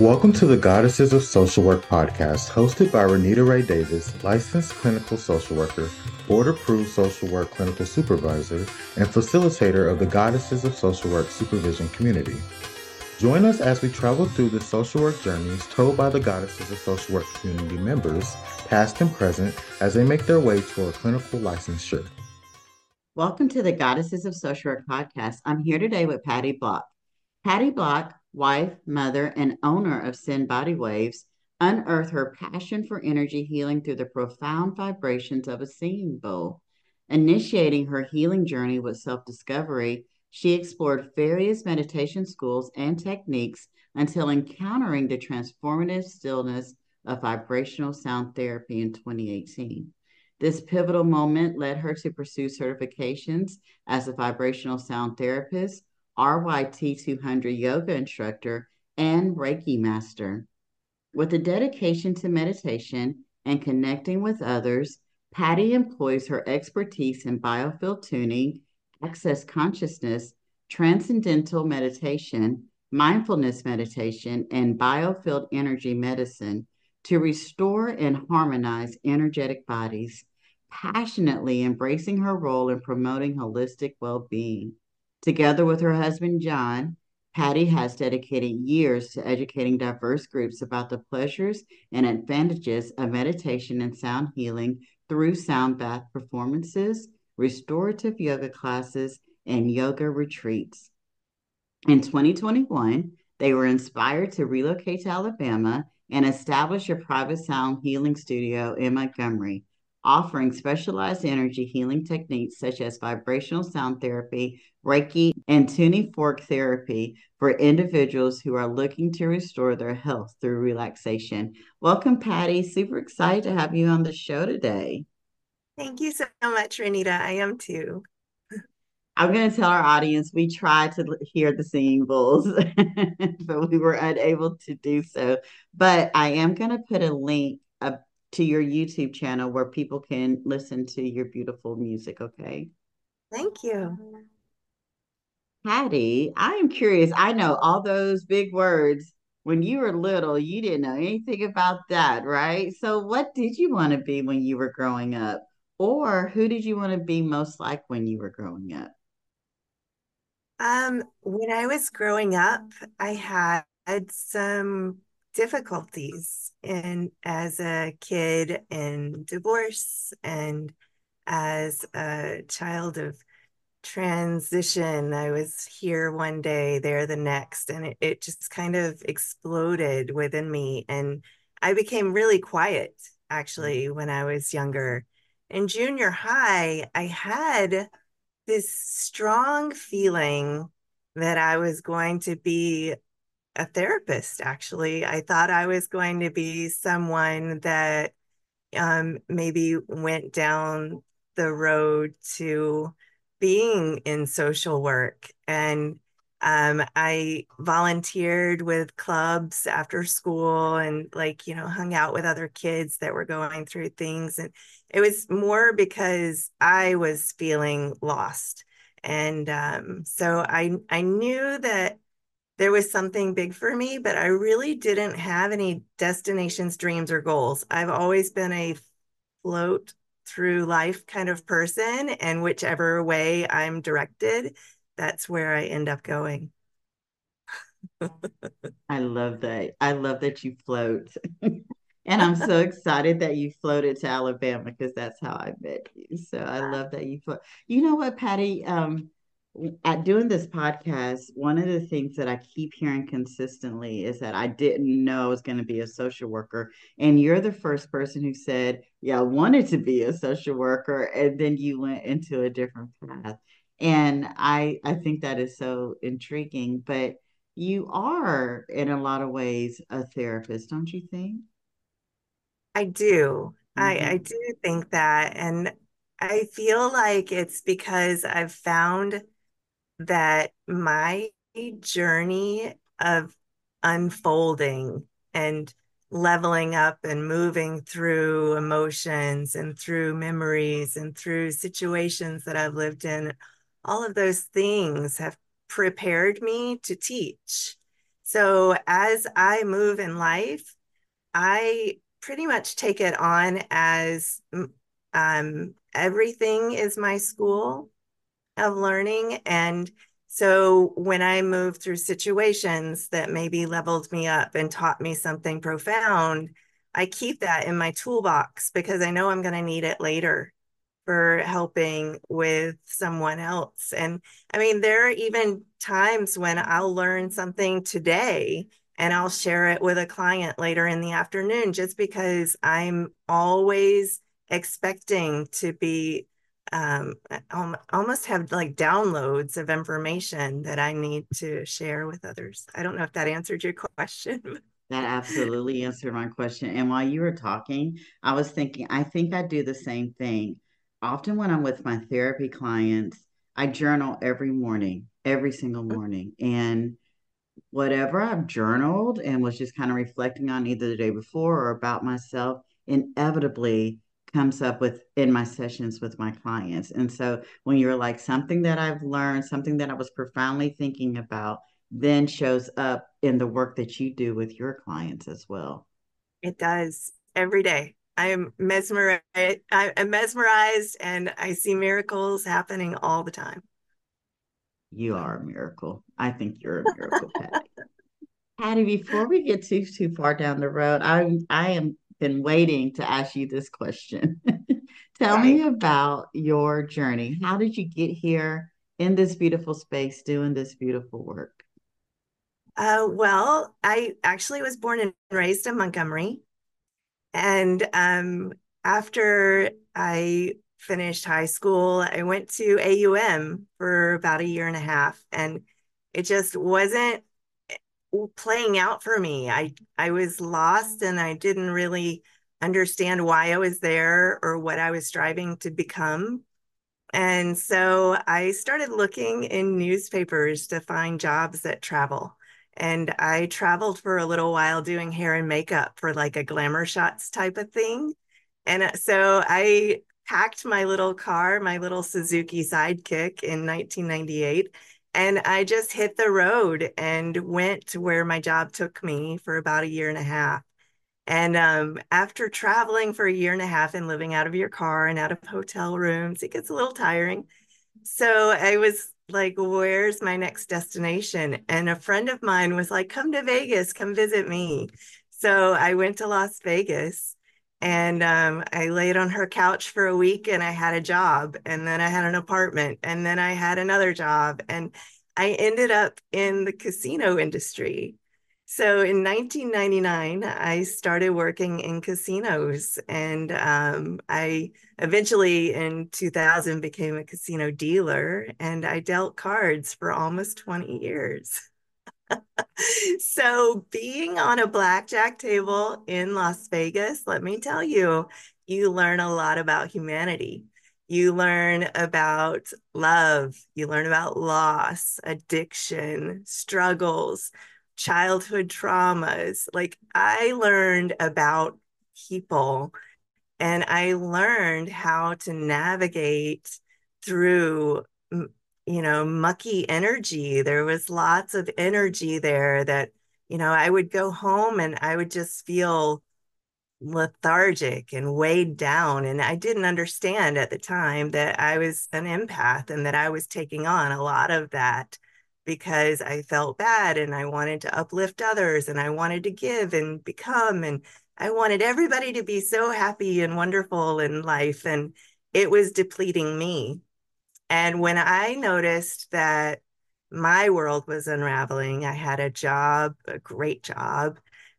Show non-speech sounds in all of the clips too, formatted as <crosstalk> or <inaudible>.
Welcome to the Goddesses of Social Work podcast, hosted by Renita Ray Davis, licensed clinical social worker, board approved social work clinical supervisor, and facilitator of the Goddesses of Social Work supervision community. Join us as we travel through the social work journeys told by the Goddesses of Social Work community members, past and present, as they make their way toward clinical licensure. Welcome to the Goddesses of Social Work podcast. I'm here today with Patti Block. Patti Block wife, mother, and owner of Zen Body Waves, unearthed her passion for energy healing through the profound vibrations of a singing bowl. Initiating her healing journey with self discovery, she explored various meditation schools and techniques until encountering the transformative stillness of vibrational sound therapy in 2018. This pivotal moment led her to pursue certifications as a vibrational sound therapist, RYT 200 yoga instructor, and Reiki master. With a dedication to meditation and connecting with others, Patti employs her expertise in biofield tuning, access consciousness, transcendental meditation, mindfulness meditation, and biofield energy medicine to restore and harmonize energetic bodies, passionately embracing her role in promoting holistic well being. Together with her husband, John, Patti has dedicated years to educating diverse groups about the pleasures and advantages of meditation and sound healing through sound bath performances, restorative yoga classes, and yoga retreats. In 2021, they were inspired to relocate to Alabama and establish a private sound healing studio in Montgomery, offering specialized energy healing techniques such as vibrational sound therapy, Reiki, and tuning fork therapy for individuals who are looking to restore their health through relaxation. Welcome, Patti. Super excited to have you on the show today. Thank you so much, Renita. I am too. I'm going to tell our audience we tried to hear the singing bowls, <laughs> but we were unable to do so. But I am going to put a link up to your YouTube channel where people can listen to your beautiful music. Okay. Thank you. Patti, I am curious. I know all those big words. When you were little, you didn't know anything about that, right? So, what did you want to be when you were growing up? Or who did you want to be most like when you were growing up? Um, when I was growing up, I had some difficulties in as a kid in divorce and as a child of transition. I was here one day, there the next, and it, it just kind of exploded within me. And I became really quiet mm. actually when I was younger. In junior high, I had this strong feeling that I was going to be a therapist, actually. I thought I was going to be someone that um, maybe went down the road to being in social work. And um, I volunteered with clubs after school and, like, you know, hung out with other kids that were going through things. And it was more because I was feeling lost. And um, so I, I knew that there was something big for me, but I really didn't have any destinations, dreams, or goals. I've always been a float through life kind of person, and whichever way I'm directed, that's where I end up going. <laughs> I love that. I love that you float. <laughs> and I'm so excited that you floated to Alabama because that's how I met you. So I love that you float. You know what, Patti? Um, at doing this podcast, one of the things that I keep hearing consistently is that I didn't know I was going to be a social worker. And you're the first person who said, Yeah, I wanted to be a social worker. And then you went into a different path. And I, I think that is so intriguing. But you are, in a lot of ways, a therapist, don't you think? I do. Mm-hmm. I, I do think that. And I feel like it's because I've found that my journey of unfolding and leveling up and moving through emotions and through memories and through situations that I've lived in, all of those things have prepared me to teach. So as I move in life, I pretty much take it on as um, everything is my school of learning. And so when I move through situations that maybe leveled me up and taught me something profound, I keep that in my toolbox because I know I'm going to need it later for helping with someone else. And I mean, there are even times when I'll learn something today and I'll share it with a client later in the afternoon just because I'm always expecting to be um, almost have like downloads of information that I need to share with others. I don't know if that answered your <laughs> question. That absolutely answered my question. And while you were talking, I was thinking, I think I do the same thing. Often when I'm with my therapy clients, I journal every morning, every single mm. morning. And whatever I've journaled and was just kind of reflecting on either the day before or about myself, inevitably comes up with in my sessions with my clients. And so when you're like something that I've learned, something that I was profoundly thinking about, then shows up in the work that you do with your clients as well. It does every day. I am mesmerized. I am mesmerized, and I see miracles happening all the time. You are a miracle. I think you're a miracle, Patti. <laughs> Patti, before we get too too far down the road, I I am been waiting to ask you this question. <laughs> Tell right. me about your journey. How did you get here in this beautiful space doing this beautiful work? Uh, well, I actually was born and raised in Montgomery. And um, after I finished high school, I went to AUM for about a year and a half. And it just wasn't playing out for me. I I was lost and I didn't really understand why I was there or what I was striving to become. And so I started looking in newspapers to find jobs that travel. And I traveled for a little while doing hair and makeup for like a glamour shots type of thing. And uh, so I packed my little car, my little Suzuki Sidekick in 1998 and I just hit the road and went to where my job took me for about a year and a half. And um, after traveling for a year and a half and living out of your car and out of hotel rooms, it gets a little tiring. So I was like, where's my next destination? And a friend of mine was like, come to Vegas, come visit me. So I went to Las Vegas and um, I laid on her couch for a week and I had a job and then I had an apartment and then I had another job and I ended up in the casino industry. So in 1999, I started working in casinos and um, I eventually in 2000 became a casino dealer and I dealt cards for almost 20 years. <laughs> so being on a blackjack table in Las Vegas, let me tell you, you learn a lot about humanity. You learn about love, you learn about loss, addiction, struggles, childhood traumas. Like I learned about people and I learned how to navigate through you know, mucky energy. There was lots of energy there that, you know, I would go home and I would just feel lethargic and weighed down. And I didn't understand at the time that I was an empath and that I was taking on a lot of that because I felt bad and I wanted to uplift others and I wanted to give and become. And I wanted everybody to be so happy and wonderful in life. And it was depleting me. And when I noticed that my world was unraveling, I had a job, a great job.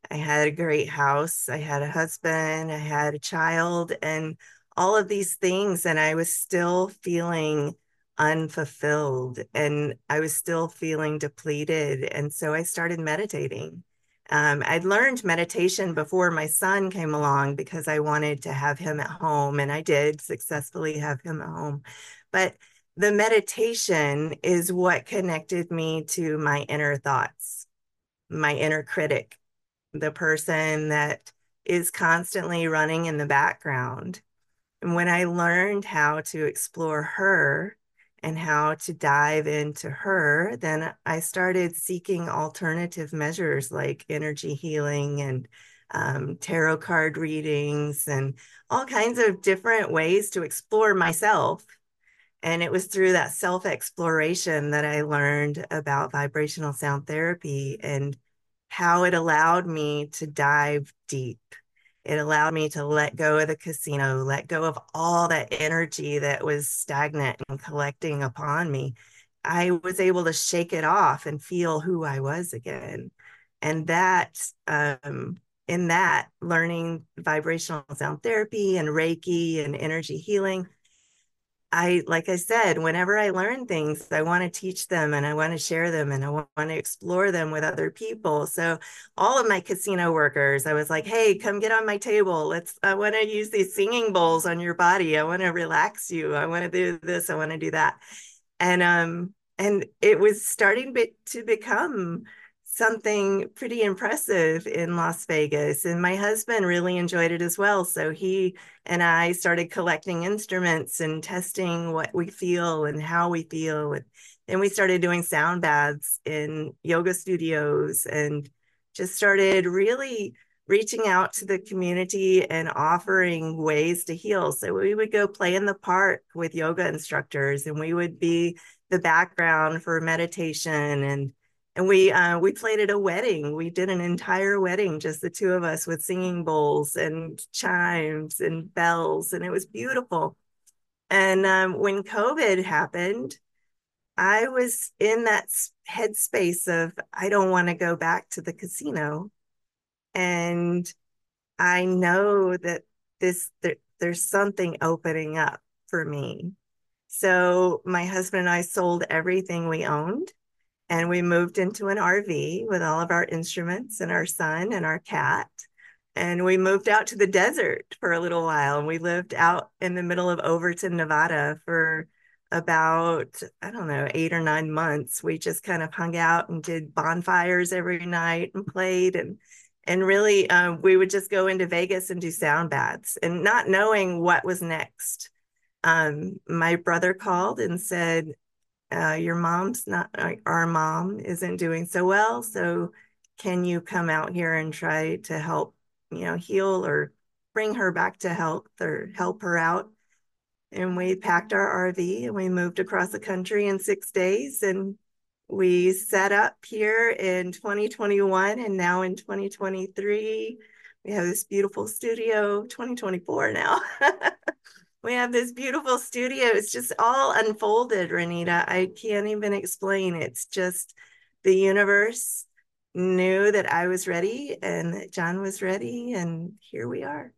I had a great house. I had a husband. I had a child, and all of these things. And I was still feeling unfulfilled and I was still feeling depleted. And so I started meditating. Um, I'd learned meditation before my son came along because I wanted to have him at home, and I did successfully have him at home. But the meditation is what connected me to my inner thoughts, my inner critic, the person that is constantly running in the background. And when I learned how to explore her and how to dive into her, then I started seeking alternative measures like energy healing and um, tarot card readings and all kinds of different ways to explore myself. And it was through that self exploration that I learned about vibrational sound therapy and how it allowed me to dive deep it allowed me to let go of the casino, let go of all that energy that was stagnant and collecting upon me. I was able to shake it off and feel who I was again. And that, um, in that, learning vibrational sound therapy and Reiki and energy healing I, like I said, whenever I learn things, I want to teach them and I want to share them and I want to explore them with other people. So, all of my casino workers, I was like, hey, come get on my table. Let's, I want to use these singing bowls on your body. I want to relax you. I want to do this. I want to do that. And, um, and it was starting to become something pretty impressive in Las Vegas. And my husband really enjoyed it as well. So he and I started collecting instruments and testing what we feel and how we feel. And then we started doing sound baths in yoga studios and just started really reaching out to the community and offering ways to heal. So we would go play in the park with yoga instructors and we would be the background for meditation and and we uh, we played at a wedding. We did an entire wedding, just the two of us, with singing bowls and chimes and bells, and it was beautiful. And um, when COVID happened, I was in that headspace of I don't want to go back to the casino, and I know that this there, there's something opening up for me. So my husband and I sold everything we owned and we moved into an RV with all of our instruments and our son and our cat. And we moved out to the desert for a little while. And we lived out in the middle of Overton, Nevada for about, I don't know, eight or nine months. We just kind of hung out and did bonfires every night and played. And and really, um, we would just go into Vegas and do sound baths and not knowing what was next. Um, my brother called and said, uh, your mom's not uh, our mom isn't doing so well so can you come out here and try to help you know heal or bring her back to health or help her out? And we packed our rv and we moved across the country in six days and we set up here in 2021 and now in 2023 we have this beautiful studio 2024 now <laughs> we have this beautiful studio. It's just all unfolded, Renita. I can't even explain. It's just the universe knew that I was ready and that John was ready, and here we are.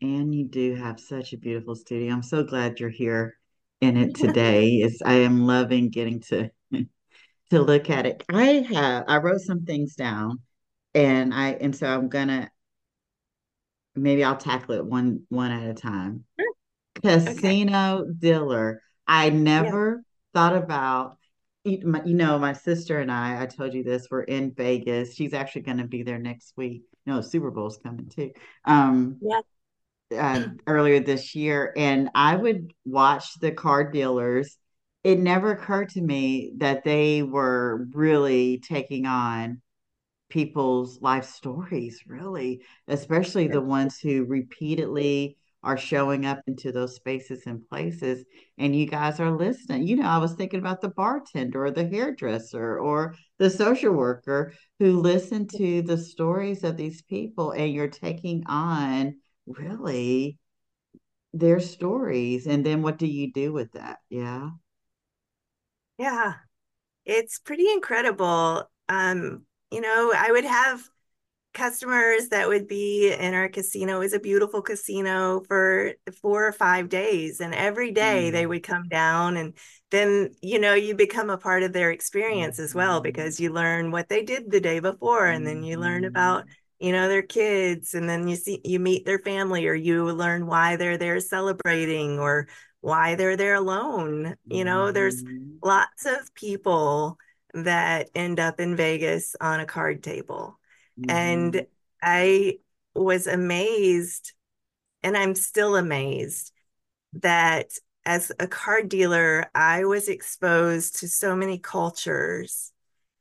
and you do have such a beautiful studio. I'm so glad you're here in it today. <laughs> Is I am loving getting to <laughs> to look at it. I have I wrote some things down and I and so I'm gonna maybe I'll tackle it one one at a time. Sure. Casino okay. dealer. I never yeah. thought about you know my sister and I. I told you this. We're in Vegas. She's actually going to be there next week. No, Super Bowl's coming too. Um, yeah. Uh, earlier this year, and I would watch the card dealers. It never occurred to me that they were really taking on people's life stories, <laughs> really, especially the ones who repeatedly are showing up into those spaces and places and you guys are listening. You know i was thinking about the bartender or the hairdresser or the social worker who listen to the stories of these people and you're taking on really their stories and then what do you do with that? Yeah. Yeah. It's pretty incredible. Um you know, I would have customers that would be in our casino. It was a beautiful casino for four or five days. And every day mm they would come down and then, you know, you become a part of their experience mm-hmm. as well because you learn what they did the day before and then you learn about mm-hmm. you know their kids and then you see you meet their family or you learn why they're there celebrating or why they're there alone you know mm there's lots of people that end up in Vegas on a card table. Mm-hmm. And I was amazed, and I'm still amazed that as a card dealer, I was exposed to so many cultures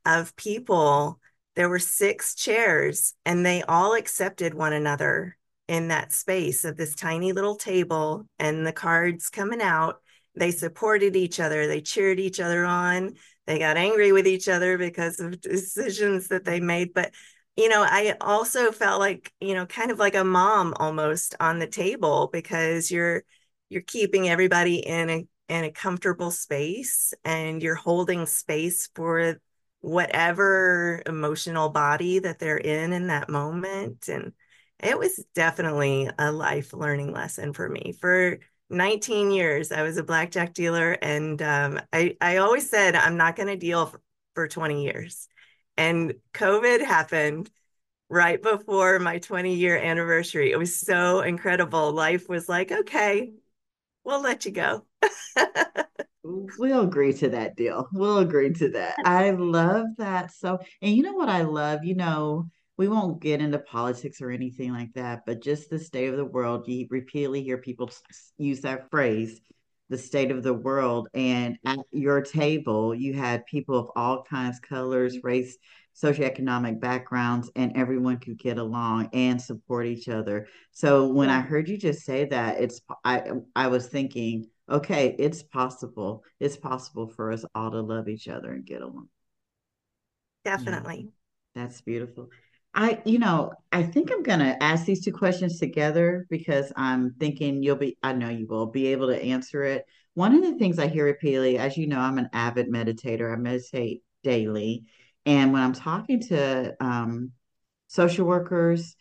of people. There were six chairs, and they all accepted one another in that space of this tiny little table and the cards coming out. They supported each other, they cheered each other on, they got angry with each other because of <laughs> decisions that they made. But you know, I also felt like, you know, kind of like a mom almost on the table because you're you're keeping everybody in a in a comfortable space and you're holding space for whatever emotional body that they're in in that moment and it was definitely a life learning lesson for me for 19 years i was a blackjack dealer and um, I, I always said i'm not going to deal for, for 20 years and COVID happened right before my 20 year anniversary. It was so incredible. Life was like, okay, we'll let you go. <laughs> we'll agree to that deal. We'll agree to that. I love that. So, and you know what I love? You know, we won't get into politics or anything like that, but just the state of the world, you repeatedly hear people use that phrase the state of the world. And at your table, you had people of all kinds, colors, race, socioeconomic backgrounds, and everyone could get along and support each other. So when I heard you just say that, it's I I was thinking, okay, it's possible. It's possible for us all to love each other and get along. Definitely. Yeah, that's beautiful. I, you know, I think I'm going to ask these two questions together because I'm thinking you'll be, I know you will be able to answer it. One of the things I hear repeatedly, as you know, I'm an avid meditator, I meditate daily. And when I'm talking to um, social workers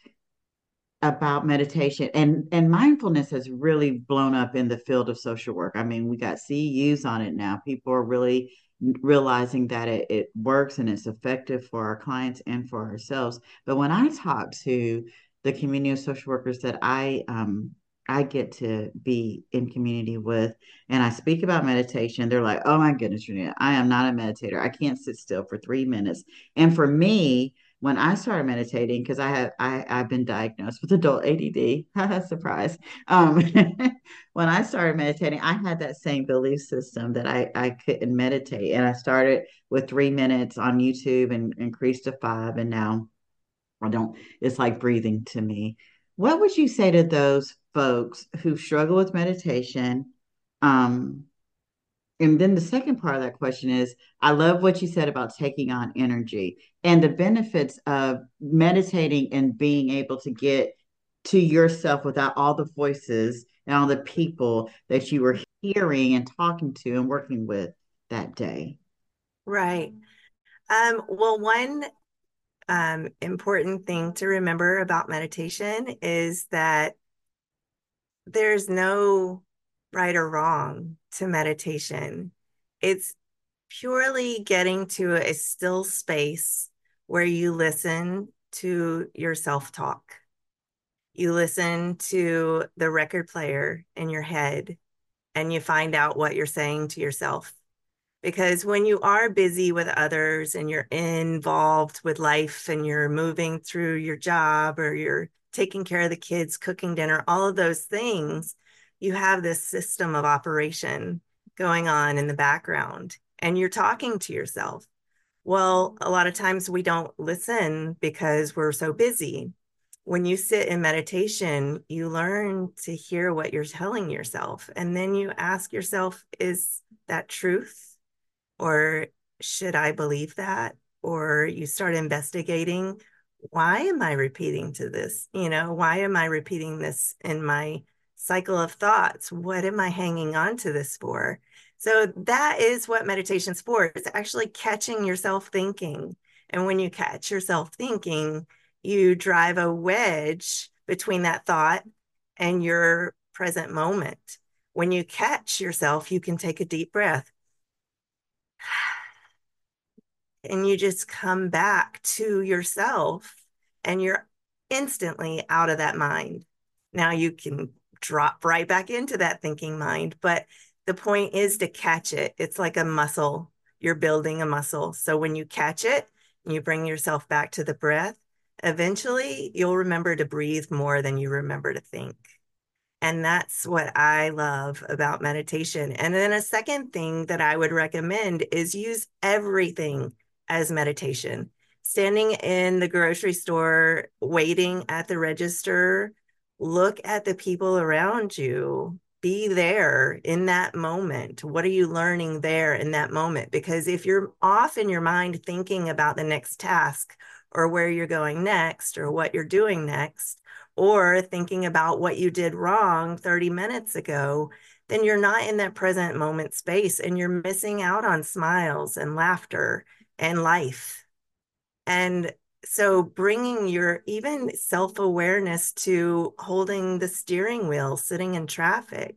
about meditation and and mindfulness has really blown up in the field of social work. I mean, we got CEUs on it now. People are really realizing that it, it works and it's effective for our clients and for ourselves. But when I talk to the community of social workers that I um, I get to be in community with, and I speak about meditation, they're like, "Oh my goodness, Renita, I am not a meditator. I can't sit still for three minutes." And for me, when I started meditating, because I have I I've been diagnosed with adult ADD. <laughs> Surprise. Um, <laughs> when I started meditating, I had that same belief system that I I couldn't meditate, and I started with three minutes on YouTube and increased to five, and now I don't. It's like breathing to me. What would you say to those folks who struggle with meditation? Um, and then the second part of that question is I love what you said about taking on energy and the benefits of meditating and being able to get to yourself without all the voices and all the people that you were hearing and talking to and working with that day. Right. Um, well, one um, important thing to remember about meditation is that there's no right or wrong to meditation. It's purely getting to a still space where you listen to your self talk. You listen to the record player in your head and you find out what you're saying to yourself. Because when you are busy with others and you're involved with life and you're moving through your job or you're taking care of the kids, cooking dinner, all of those things, you have this system of operation going on in the background and you're talking to yourself. Well, a lot of times we don't listen because we're so busy. When you sit in meditation, you learn to hear what you're telling yourself. And then you ask yourself, is that truth? Or should I believe that? Or you start investigating, why am I repeating to this? You know, why am I repeating this in my cycle of thoughts. What am I hanging on to this for? So that is what meditation's for. It's actually catching yourself thinking. And when you catch yourself thinking, you drive a wedge between that thought and your present moment. When you catch yourself, you can take a deep breath. <sighs> And you just come back to yourself and you're instantly out of that mind. Now you can drop right back into that thinking mind. But the point is to catch it. It's like a muscle. You're building a muscle. So when you catch it, and you bring yourself back to the breath, eventually you'll remember to breathe more than you remember to think. And that's what I love about meditation. And then a second thing that I would recommend is use everything as meditation. Standing in the grocery store, waiting at the register, look at the people around you. Be there in that moment. What are you learning there in that moment? Because if you're off in your mind thinking about the next task or where you're going next or what you're doing next, or thinking about what you did wrong 30 minutes ago, then you're not in that present moment space and you're missing out on smiles and laughter and life. And so bringing your even self-awareness to holding the steering wheel sitting in traffic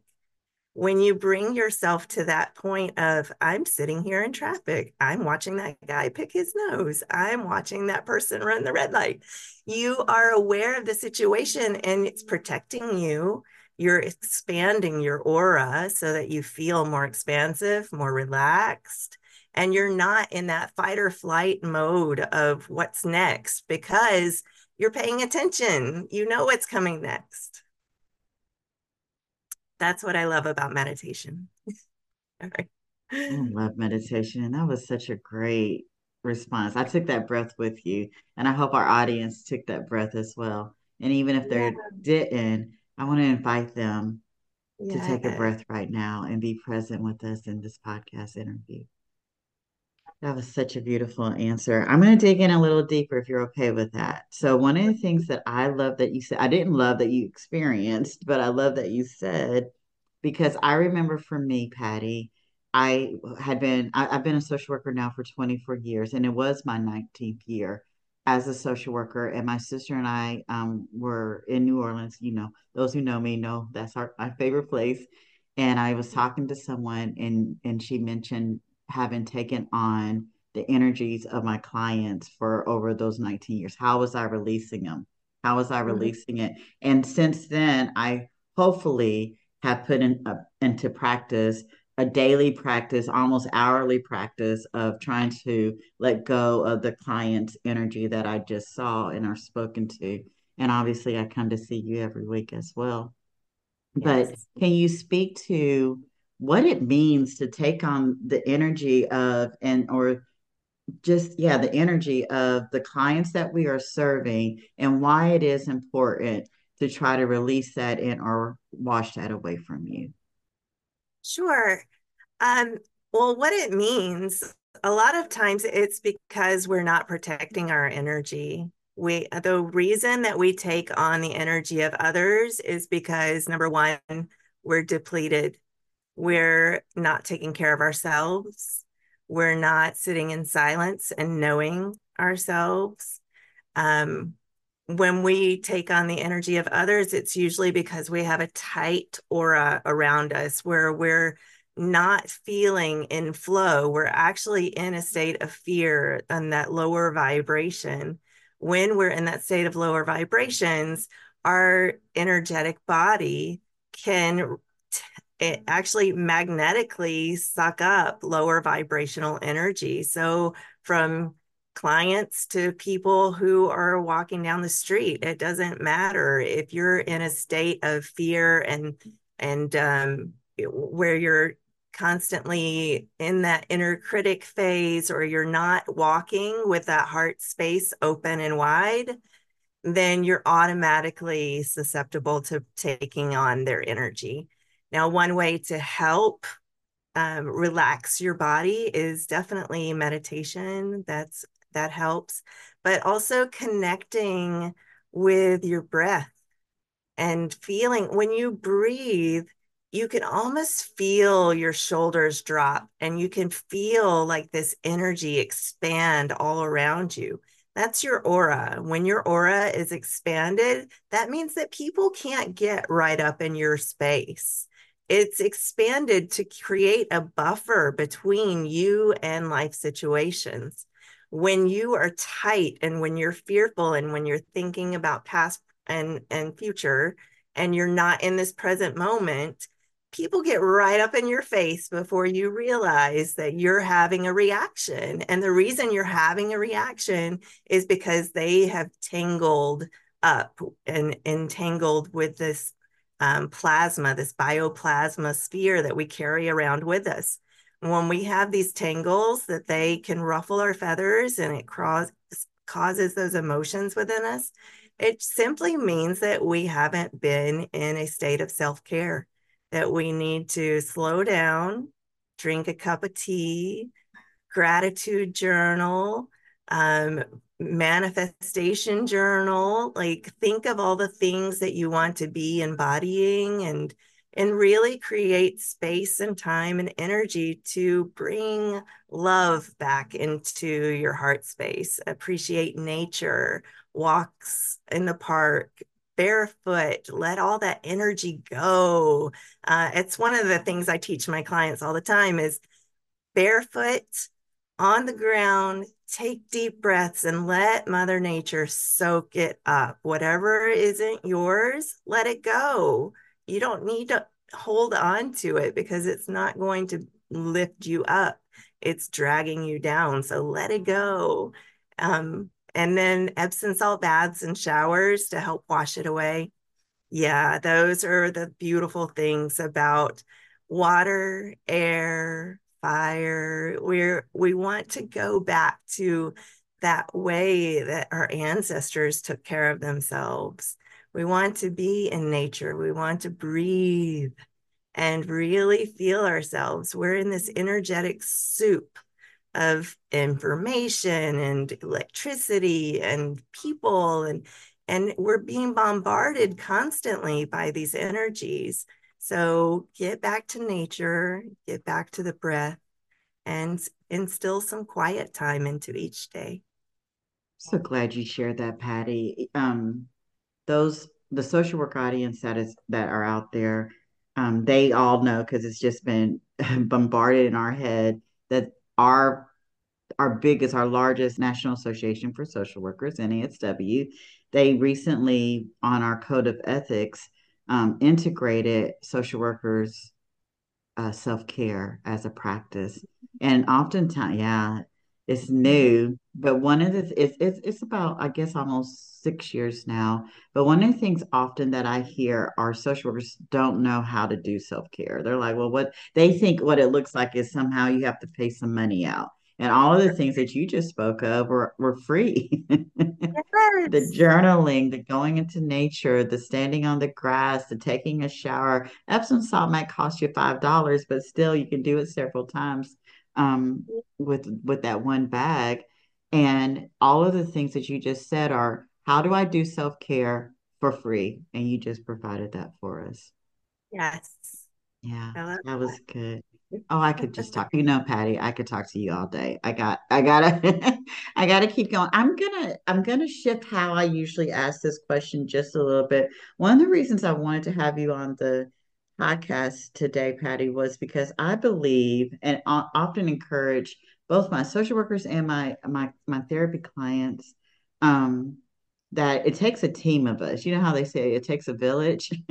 when you bring yourself to that point of i'm sitting here in traffic. I'm watching that guy pick his nose. I'm watching that person run the red light. You are aware of the situation and it's protecting you. You're expanding your aura so that you feel more expansive more relaxed and you're not in that fight or flight mode of what's next because you're paying attention you know what's coming next that's what I love about meditation. <laughs> All right. I love meditation. And that was such a great response. I took that breath with you, and I hope our audience took that breath as well. And even if they yeah. didn't, I want to invite them yeah. to take a breath right now and be present with us in this podcast interview. That was such a beautiful answer. I'm going to dig in a little deeper if you're okay with that. So, one of the things that I love that you said, I didn't love that you experienced, but I love that you said, because I remember for me, Patti, I had been, I, have been a social worker now for 24 years, and it was my 19th year as a social worker. And my sister and I um, were in New Orleans. You know, those who know me know that's our, my favorite place. And I was talking to someone, and and she mentioned having taken on the energies of my clients for over those 19 years. How was I releasing them? How was I mm-hmm. releasing mm-hmm. it? And since then, I hopefully have put in, uh, into practice a daily practice, almost hourly practice of trying to let go of the client's energy that I just saw and are spoken to. And obviously, I come to see you every week as well. Yes. But can you speak to what it means to take on the energy of and or just yeah the energy of the clients that we are serving and why it is important to try to release that and or wash that away from you. Sure. Um well what it means a lot of times it's because we're not protecting our energy. We the reason that we take on the energy of others is because number one we're depleted we're not taking care of ourselves. We're not sitting in silence and knowing ourselves. Um, when we take on the energy of others, it's usually because we have a tight aura around us where we're not feeling in flow. We're actually in a state of fear and that lower vibration. When we're in that state of lower vibrations, our energetic body can it actually magnetically suck up lower vibrational energy. So from clients to people who are walking down the street, it doesn't matter if you're in a state of fear and and um, where you're constantly in that inner critic phase or you're not walking with that heart space open and wide then you're automatically susceptible to taking on their energy now, one way to help um, relax your body is definitely meditation. That's that helps, but also connecting with your breath and feeling when you breathe, you can almost feel your shoulders drop and you can feel like this energy expand all around you. That's your aura. When your aura is expanded, that means that people can't get right up in your space it's expanded to create a buffer between you and life situations. When you are tight and when you're fearful and when you're thinking about past and, and future and you're not in this present moment, people get right up in your face before you realize that you're having a reaction. And the reason you're having a reaction is because they have tangled up and entangled with this um, plasma, this bioplasma sphere that we carry around with us. When we have these tangles that they can ruffle our feathers and it cause, causes those emotions within us, it simply means that we haven't been in a state of self care, that we need to slow down, drink a cup of tea, gratitude journal, um, manifestation journal like think of all the things that you want to be embodying and and really create space and time and energy to bring love back into your heart space. Appreciate nature walks in the park barefoot let all that energy go. Uh, it's one of the things i teach my clients all the time is barefoot on the ground take deep breaths and let Mother Nature soak it up. Whatever isn't yours, let it go. You don't need to hold on to it because it's not going to lift you up. It's dragging you down. So let it go. Um, and then Epsom salt baths and showers to help wash it away. Yeah, those are the beautiful things about water, air, fire. We're we want to go back to that way that our ancestors took care of themselves. We want to be in nature. We want to breathe and really feel ourselves. We're in this energetic soup of information and electricity and people and and we're being bombarded constantly by these energies so get back to nature, get back to the breath, and instill some quiet time into each day. So glad you shared that, Patti. Um, those the social work audience that is that are out there, um, they all know because it's just been <laughs> bombarded in our head that our our biggest, our largest National Association for Social Workers, NASW, they recently on our code of ethics um, integrated social workers uh, self care as a practice, and oftentimes, yeah, it's new. But one of the it's, it's it's about I guess almost six years now. But one of the things often that I hear are social workers don't know how to do self care. They're like, well, what they think what it looks like is somehow you have to pay some money out and all of the things that you just spoke of were, were free. <laughs> Yes. the journaling, the going into nature, the standing on the grass, the taking a shower. Epsom salt might cost you five dollars, but still you can do it several times um, with with that one bag. And all of the things that you just said are how do I do self care for free? And you just provided that for us. Yes. Yeah, that, that was good. Oh, I could just talk. You know, Patti, I could talk to you all day. I got I gotta <laughs> I gotta keep going. I'm gonna I'm gonna shift how I usually ask this question just a little bit. One of the reasons I wanted to have you on the podcast today, Patti, was because I believe and often encourage both my social workers and my my my therapy clients um, that it takes a team of us. You know how they say it takes a village? <laughs>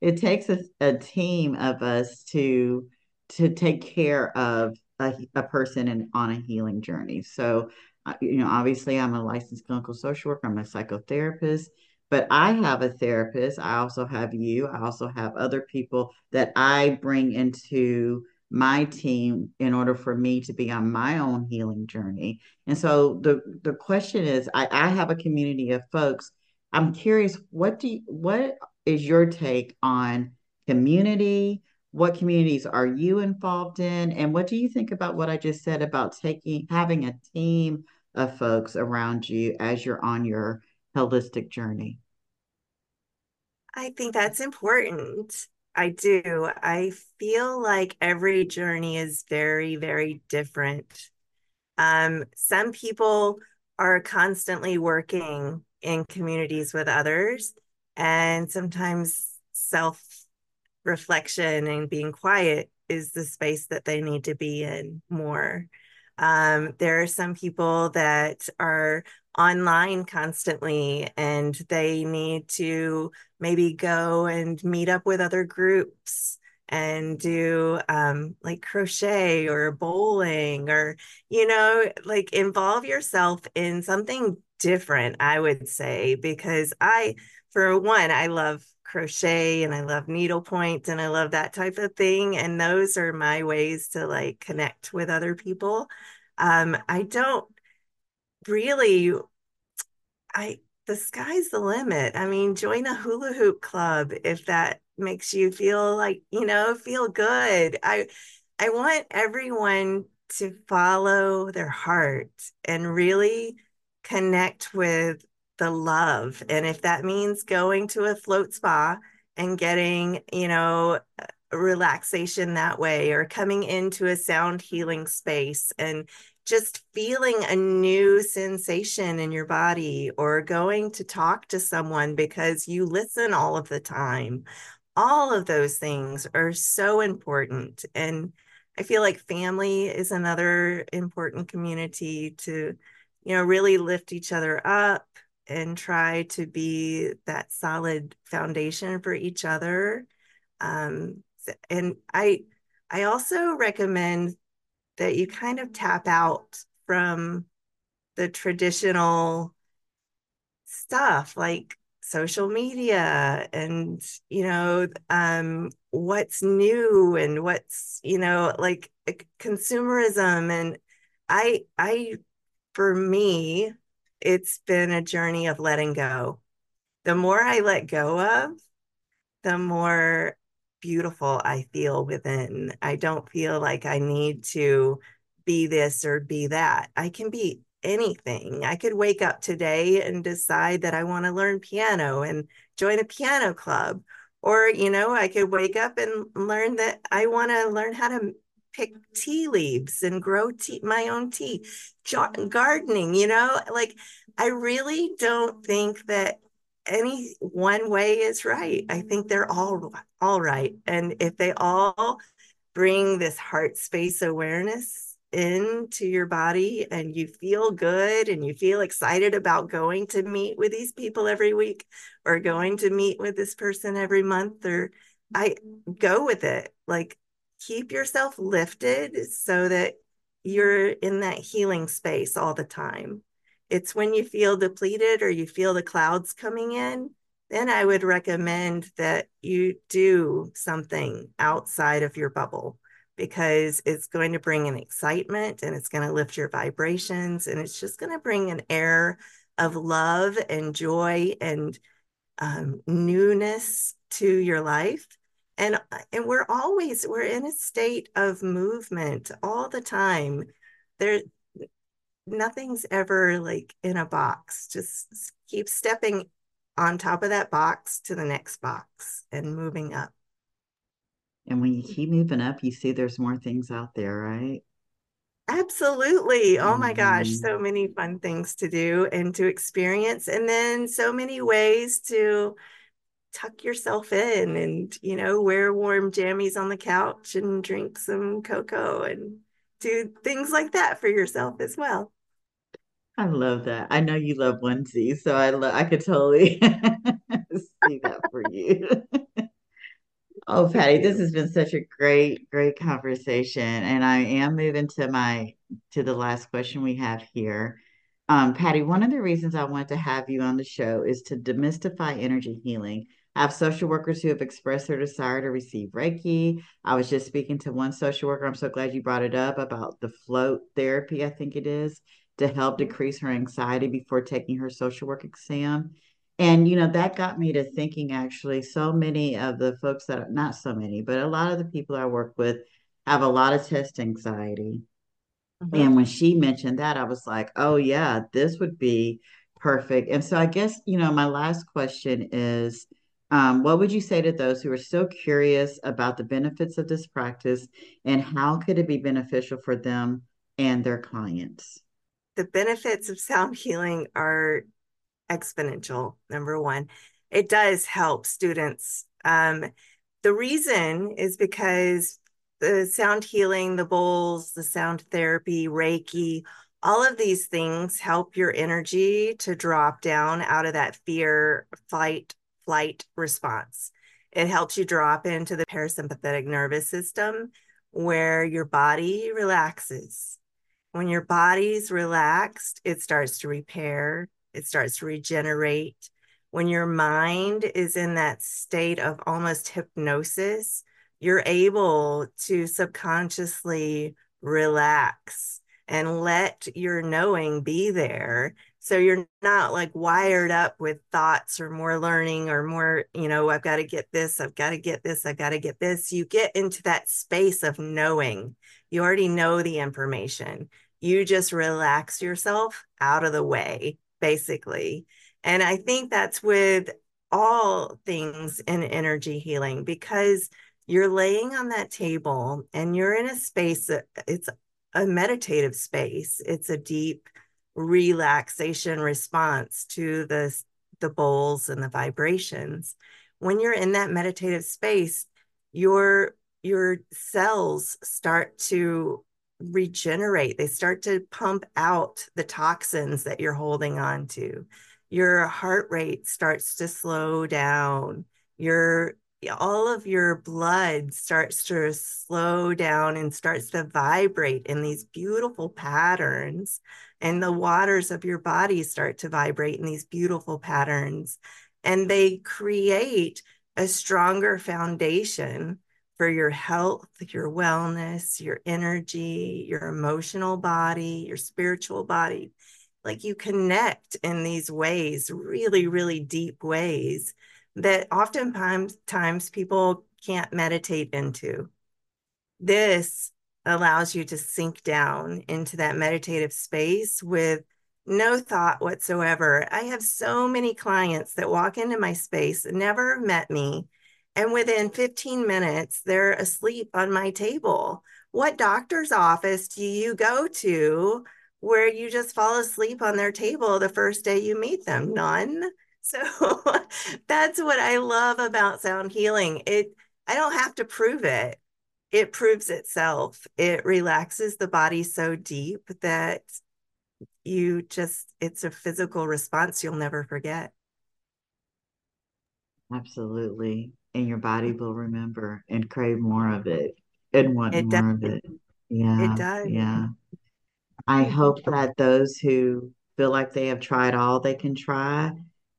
it takes a, a team of us to to take care of a, a person in, on a healing journey. So, uh, you know, obviously, I'm a licensed clinical social worker, I'm a psychotherapist, but I have a therapist. I also have you. I also have other people that I bring into my team in order for me to be on my own healing journey. And so the the question is, I, I have a community of folks. I'm curious, what do you, what is your take on community? What communities are you involved in and what do you think about what i just said about taking having a team of folks around you as you're on your holistic journey? I think that's important. I do. I feel like every journey is very very different. Um, some people are constantly working in communities with others and sometimes self reflection and being quiet is the space that they need to be in more. Um, there are some people that are online constantly and they need to maybe go and meet up with other groups and do um, like crochet or bowling or, you know, like involve yourself in something different, I would say, because I, for one, I love crochet and I love needlepoint and I love that type of thing. And those are my ways to like connect with other people. Um, I don't really, I, the sky's the limit. I mean, join a hula hoop club if that makes you feel like, you know, feel good. I, I want everyone to follow their heart and really connect with the love. And if that means going to a float spa and getting, you know, relaxation that way, or coming into a sound healing space and just feeling a new sensation in your body, or going to talk to someone because you listen all of the time. All of those things are so important. And I feel like family is another important community to, you know, really lift each other up and try to be that solid foundation for each other. Um, and I, I also recommend that you kind of tap out from the traditional stuff like social media and you know um what's new and what's you know like consumerism and i i for me it's been a journey of letting go the more i let go of the more beautiful i feel within i don't feel like i need to be this or be that i can be anything. I could wake up today and decide that I want to learn piano and join a piano club. Or, you know, I could wake up and learn that I want to learn how to pick tea leaves and grow tea, my own tea, gardening, you know, like I really don't think that any one way is right. I think they're all all right. And if they all bring this heart space awareness into your body and you feel good and you feel excited about going to meet with these people every week or going to meet with this person every month or I go with it. Like keep yourself lifted so that you're in that healing space all the time. It's when you feel depleted or you feel the clouds coming in, then I would recommend that you do something outside of your bubble because it's going to bring an excitement and it's going to lift your vibrations and it's just going to bring an air of love and joy and um, newness to your life and and we're always we're in a state of movement all the time there nothing's ever like in a box just keep stepping on top of that box to the next box and moving up and when you keep moving up, you see there's more things out there, right? Absolutely. Oh my gosh, so mm-hmm. many fun things to do and to experience. And then so many ways to tuck yourself in and, you know, wear warm jammies on the couch and drink some cocoa and do things like that for yourself as well. I love that. I know you love onesies, so I lo- I could totally <laughs> see that for you. <laughs> Oh, Patti, this has been such a great, great conversation. And I am moving to my to the last question we have here. Um, Patti, one of the reasons I want to have you on the show is to demystify energy healing. I have social workers who have expressed their desire to receive Reiki. I was just speaking to one social worker. I'm so glad you brought it up about the float therapy, I think it is, to help decrease her anxiety before taking her social work exam. And, you know, that got me to thinking actually, so many of the folks that, not so many, but a lot of the people I work with have a lot of test anxiety. Mm-hmm. And when she mentioned that, I was like, oh, yeah, this would be perfect. And so I guess, you know, my last question is um, what would you say to those who are still curious about the benefits of this practice and how could it be beneficial for them and their clients? The benefits of sound healing are exponential, number one. It does help students. Um, the reason is because the sound healing, the bowls, the sound therapy, Reiki, all of these things help your energy to drop down out of that fear, fight, flight response. It helps you drop into the parasympathetic nervous system where your body relaxes. When your body's relaxed, it starts to repair, it starts to regenerate. when your mind is in that state of almost hypnosis, you're able to subconsciously relax and let your knowing be there. So you're not like wired up with thoughts or more learning or more, you know, I've got to get this, I've got to get this, I've got to get this. You get into that space of knowing. You already know the information. You just relax yourself out of the way, basically and I think that's with all things in energy healing because you're laying on that table and you're in a space that it's a meditative space. It's a deep relaxation response to the the bowls and the vibrations. When you're in that meditative space, your your cells start to regenerate. They start to pump out the toxins that you're holding on to your heart rate starts to slow down your all of your blood starts to slow down and starts to vibrate in these beautiful patterns and the waters of your body start to vibrate in these beautiful patterns and they create a stronger foundation for your health, your wellness, your energy, your emotional body, your spiritual body. Like you connect in these ways, really, really deep ways that oftentimes times people can't meditate into. This allows you to sink down into that meditative space with no thought whatsoever. I have so many clients that walk into my space, never met me, and within 15 minutes, they're asleep on my table. What doctor's office do you go to where you just fall asleep on their table the first day you meet them? None. So <laughs> that's what I love about sound healing. It I don't have to prove it. It proves itself. It relaxes the body so deep that you just it's a physical response you'll never forget. Absolutely. And your body will remember and crave more of it and want it more does. of it. Yeah. It does. Yeah. I hope that those who feel like they have tried all they can try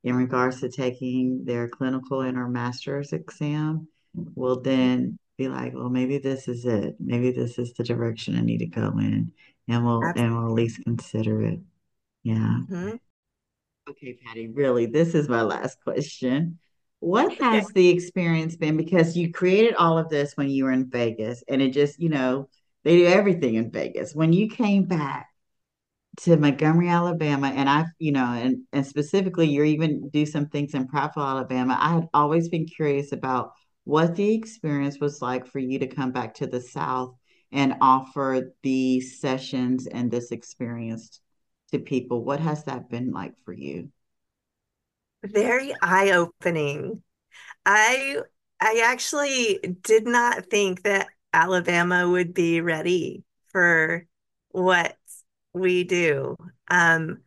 in regards to taking their clinical and or master's exam will then be like, well, maybe this is it. Maybe this is the direction I need to go in. And we'll Absolutely. and we'll at least consider it. Yeah. Mm-hmm. Okay, Patti, really, this is my last question. What <laughs> has the experience been? Because you created all of this when you were in Vegas, and it just, you know, they do everything in Vegas. When you came back to Montgomery, Alabama, and I, you know, and and specifically, you even do some things in Prattville, Alabama. I had always been curious about what the experience was like for you to come back to the South and offer these sessions and this experience to people. What has that been like for you? Very eye-opening. I I actually did not think that Alabama would be ready for what we do. Um,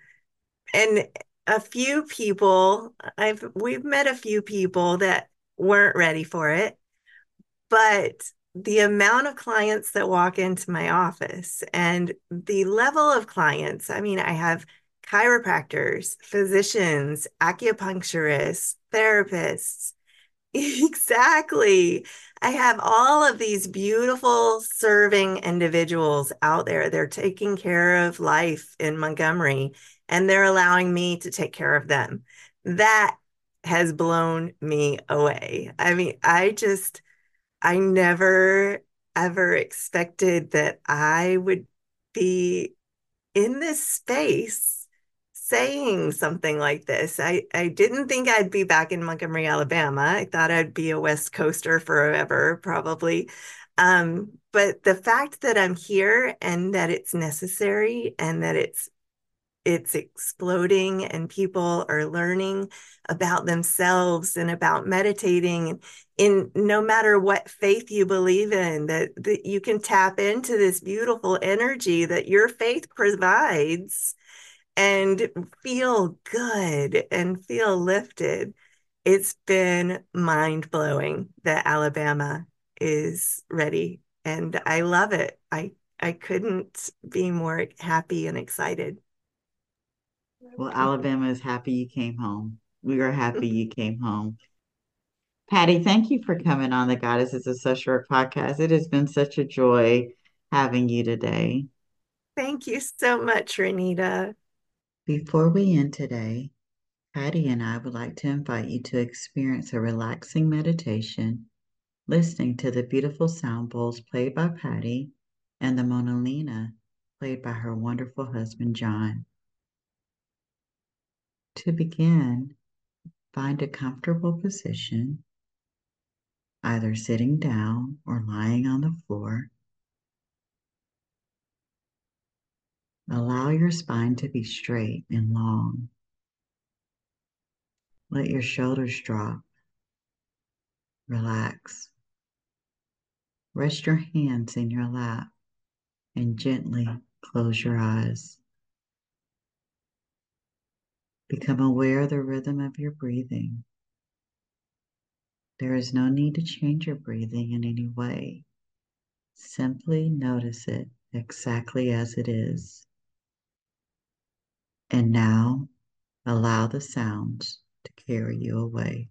and a few people, I've we've met a few people that weren't ready for it, but the amount of clients that walk into my office and the level of clients, I mean, I have chiropractors, physicians, acupuncturists, therapists, <laughs> Exactly. I have all of these beautiful serving individuals out there. They're taking care of life in Montgomery and they're allowing me to take care of them. That has blown me away. I mean, I just, I never ever expected that I would be in this space saying something like this. I, I didn't think I'd be back in Montgomery, Alabama. I thought I'd be a West Coaster forever, probably. Um, but the fact that I'm here and that it's necessary and that it's it's exploding and people are learning about themselves and about meditating in no matter what faith you believe in that, that you can tap into this beautiful energy that your faith provides and feel good and feel lifted. It's been mind blowing that Alabama is ready and I love it. I I couldn't be more happy and excited. Well, Alabama is happy you came home. we are happy <laughs> you came home. Patti, thank you for coming on the Goddesses of Social Work podcast. It has been such a joy having you today. Thank you so much, Renita. Before we end today, Patti and I would like to invite you to experience a relaxing meditation, listening to the beautiful sound bowls played by Patti and the Monolina played by her wonderful husband, John. To begin, find a comfortable position either sitting down or lying on the floor. Allow your spine to be straight and long. Let your shoulders drop. Relax. Rest your hands in your lap and gently close your eyes. Become aware of the rhythm of your breathing. There is no need to change your breathing in any way. Simply notice it exactly as it is. And now allow the sounds to carry you away.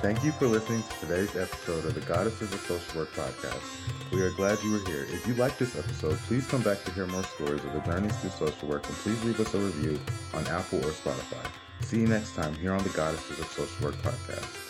Thank you for listening to today's episode of the Goddesses of Social Work podcast. We are glad you were here. If you like this episode, please come back to hear more stories of the journeys through social work and please leave us a review on Apple or Spotify. See you next time here on the Goddesses of Social Work podcast.